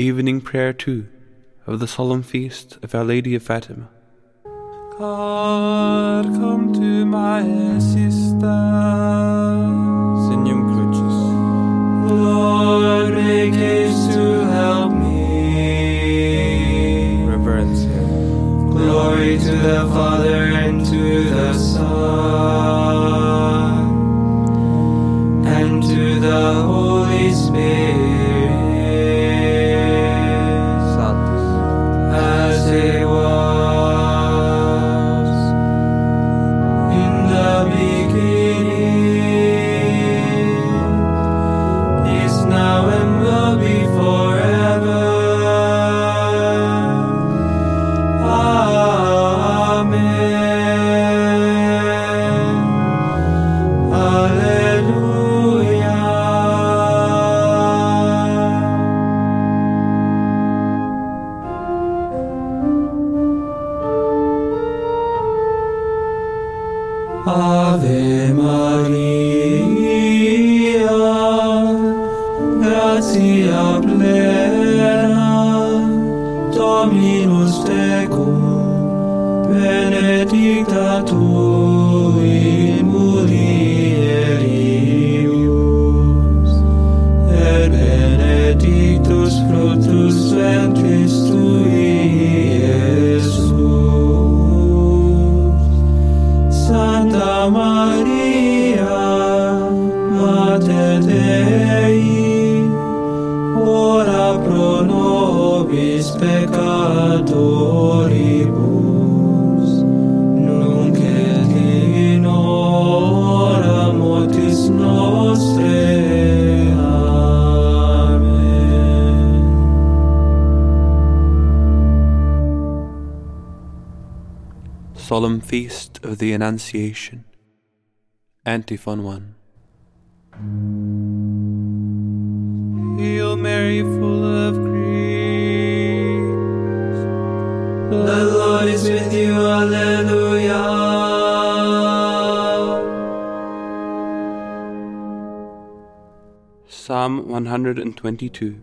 Evening prayer too of the solemn feast of Our Lady of Fatima. God, come to my assistance. Signum Crucis. Lord, make haste to help me. Reverencia. Glory to the Father and to the Son and to the Holy in gratia plena, Dominus tecum, benedicta tu in mulieribus, et benedictus fructus ventris Solemn feast of the Annunciation. Antiphon 1. Hail Mary, full of grace. The Lord is with you, Alleluia. Psalm 122.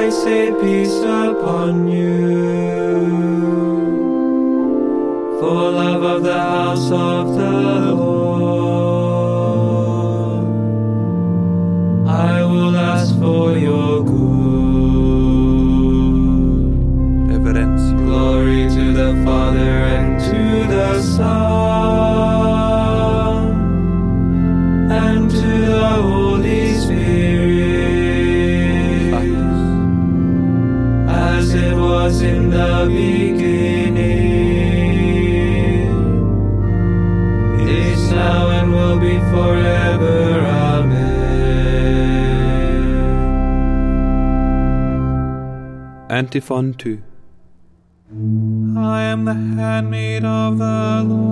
I say peace upon you. For love of the house of the Lord, I will ask for your good. Glory to the Father and to the Son be forever. Amen. Antiphon 2 I am the handmaid of the Lord.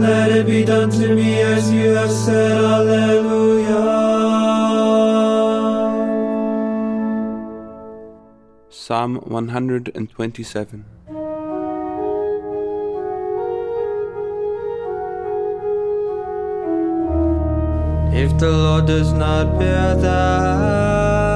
Let it be done to me as you have said, Alleluia. Psalm 127 If the Lord does not bear the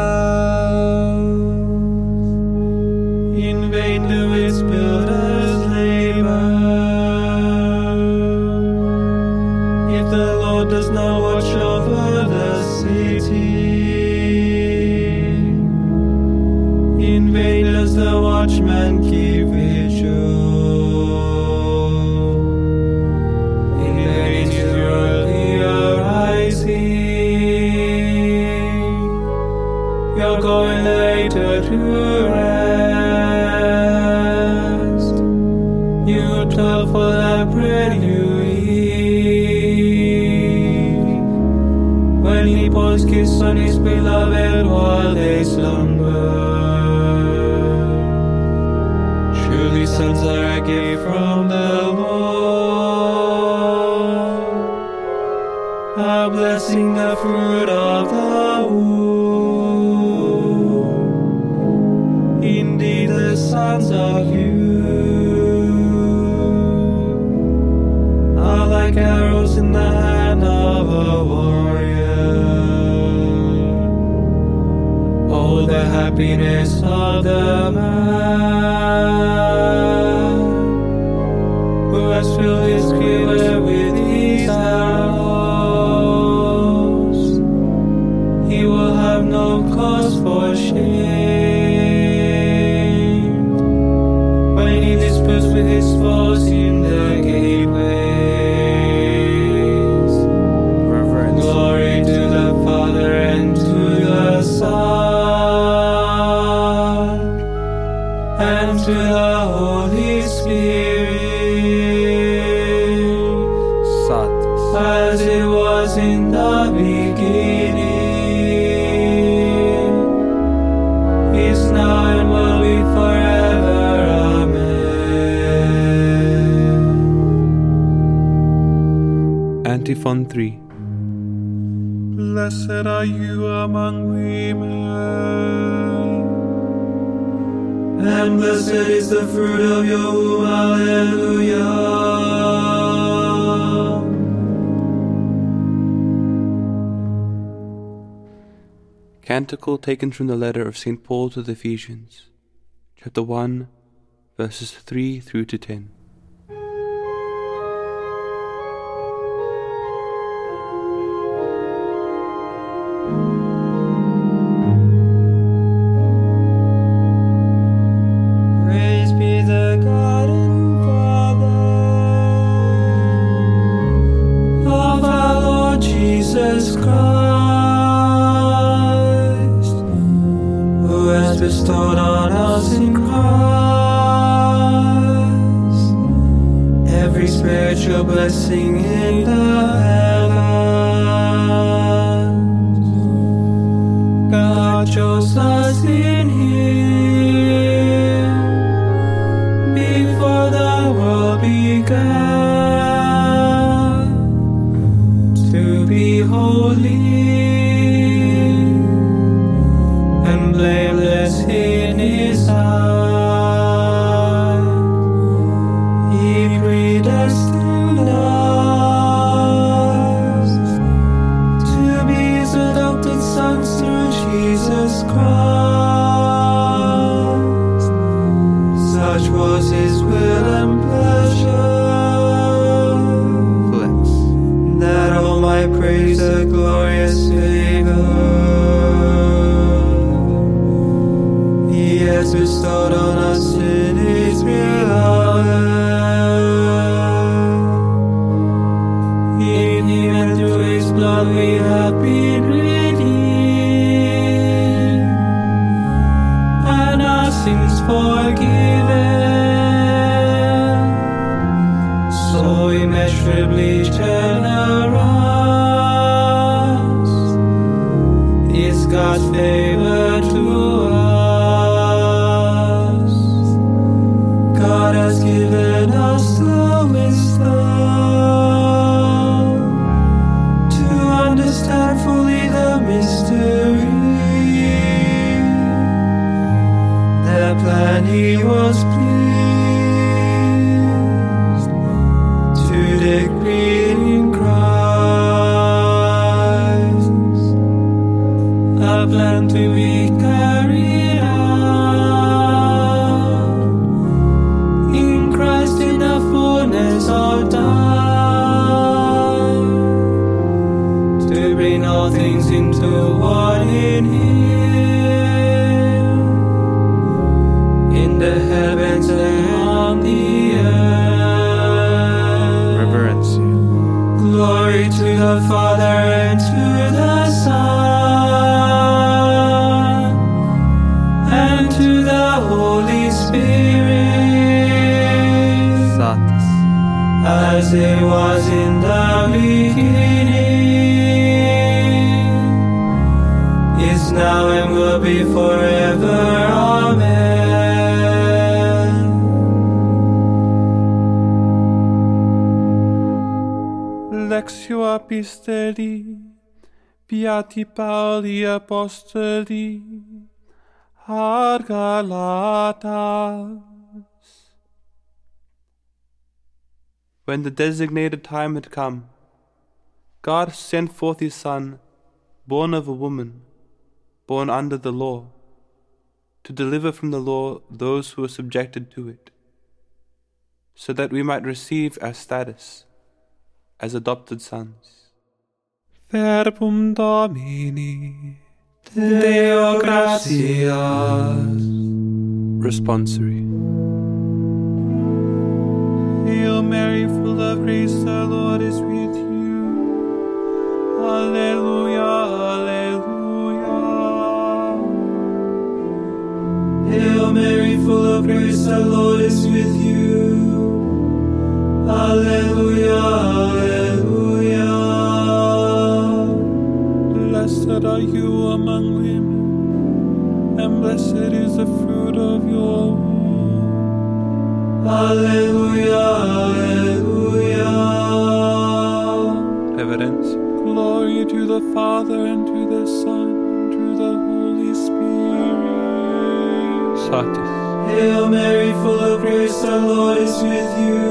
bread you eat. When he pours kiss on his beloved warrior. The happiness of the man who has filled his quiver with his arrows. He will have no cause for shame when he disputes with his foes and to the Holy Spirit, Sat as it was in the beginning, is now and will be forever. Amen. Antiphon 3 Blessed are you among women, and blessed is the fruit of your womb. Alleluia. Canticle taken from the letter of St. Paul to the Ephesians, chapter 1, verses 3 through to 10. Bestowed on us in Christ every spiritual blessing in the heavens. God chose us sins forgiven. So immeasurably generous take me Beati Pauli Apostoli. When the designated time had come, God sent forth his Son, born of a woman, born under the law, to deliver from the law those who were subjected to it, so that we might receive our status as adopted sons. Verbum Domini. Deo gratias. Responsory. Hail Mary, full of grace, the Lord is with you. Alleluia, alleluia. Hail Mary, full of grace, the Lord is the fruit of your womb. Alleluia, alleluia. Evidence. Glory to the Father, and to the Son, and to the Holy Spirit. Satis. Hail Mary, full of grace, the Lord is with you.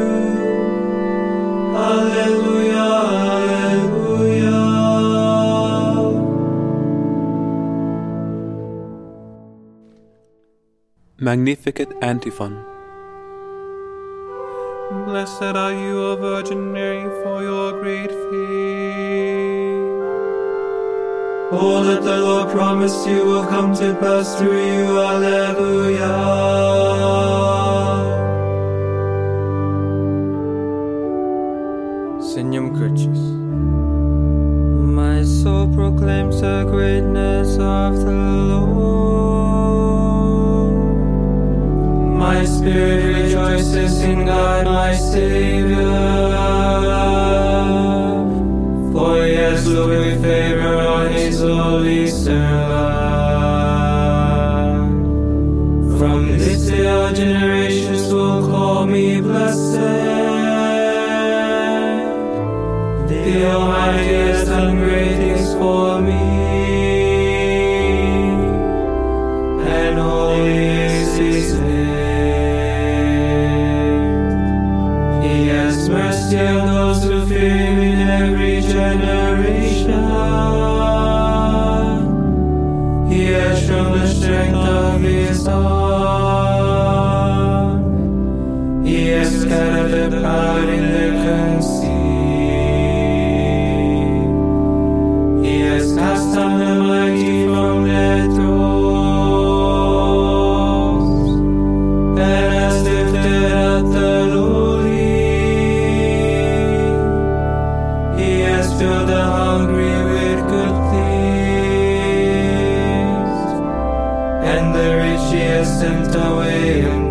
Alleluia, alleluia. Magnificat Antiphon. Blessed are you, O Virgin Mary, for your great faith. All that the Lord promised you will come to pass through you. Alleluia. Signum Crucis. My soul proclaims the greatness of the My spirit rejoices in God, my Savior. For he has looked with favor on his holy servant. From this day all generations will call me blessed. The Almighty every generation. Sent away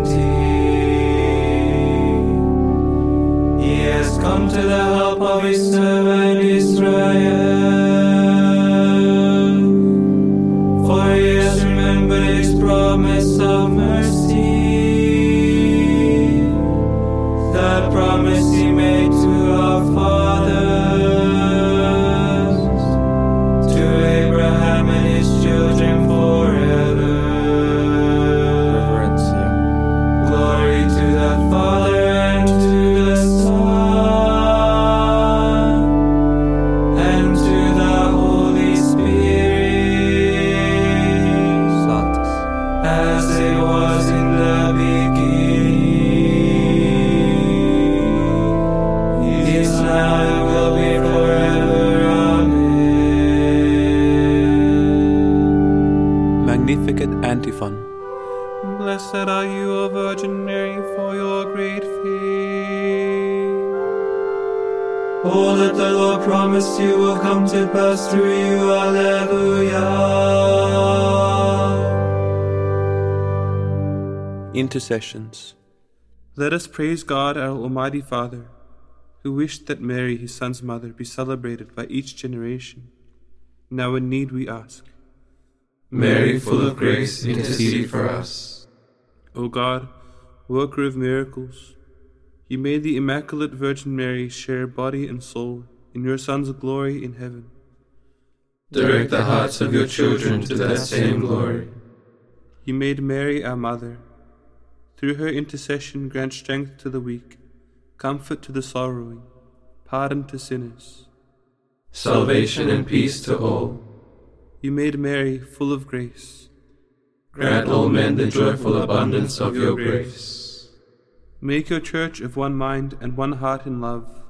All that the Lord promised you will come to pass through you. Alleluia. Intercessions. Let us praise God, our Almighty Father, who wished that Mary, his Son's mother, be celebrated by each generation. Now in need we ask. Mary, full of grace, intercede for us. O God, worker of miracles, you made the Immaculate Virgin Mary share body and soul in your Son's glory in heaven. Direct the hearts of your children to that same glory. You made Mary our mother. Through her intercession, grant strength to the weak, comfort to the sorrowing, pardon to sinners, salvation and peace to all. You made Mary full of grace. Grant all men the joyful abundance of your grace. Make your church of one mind and one heart in love.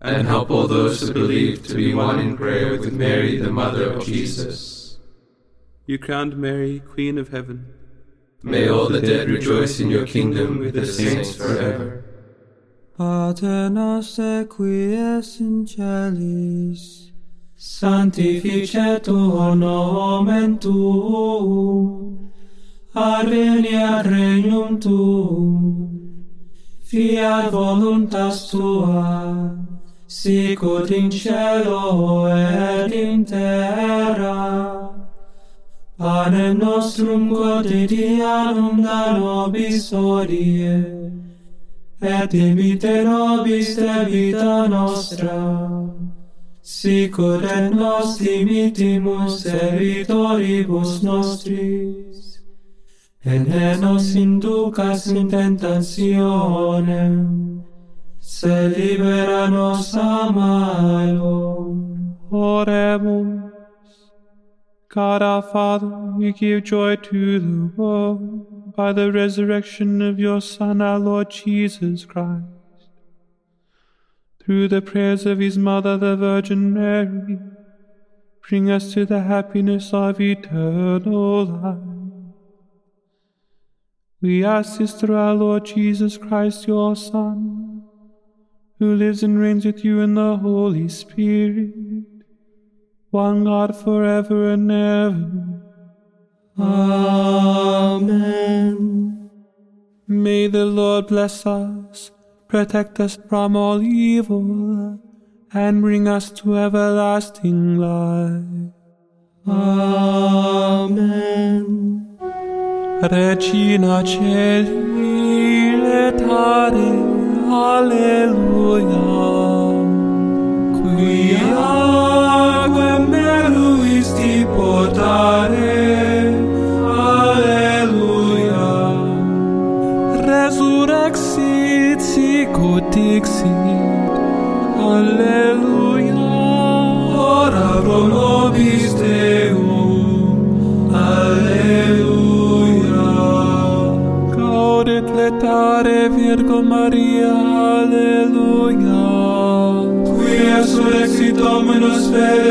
And help all those who believe to be one in prayer with Mary, the Mother of Jesus. You crowned Mary, Queen of Heaven. May all the dead rejoice in your kingdom with the saints forever. Pater noster qui es in celis, sanctificetur nomen tuum, adveniat regnum tuum, fiat voluntas tua, sicut in cielo et in terra. Panem nostrum quotidianum da nobis odie, et imite nobis de vita nostra, sicut et nos dimitimus servitoribus nostris, et ne nos inducas in tentationem, se libera nos a malo. Oremus. God our Father, you give joy to the world by the resurrection of your Son, our Lord Jesus Christ. Through the prayers of his mother, the Virgin Mary, bring us to the happiness of eternal life. We ask this through our Lord Jesus Christ, your Son, who lives and reigns with you in the Holy Spirit, one God forever and ever. Amen. May the Lord bless us, protect us from all evil, and bring us to everlasting life. Amen. Regina Caeli laetare, Alleluia. Alleluia. Qui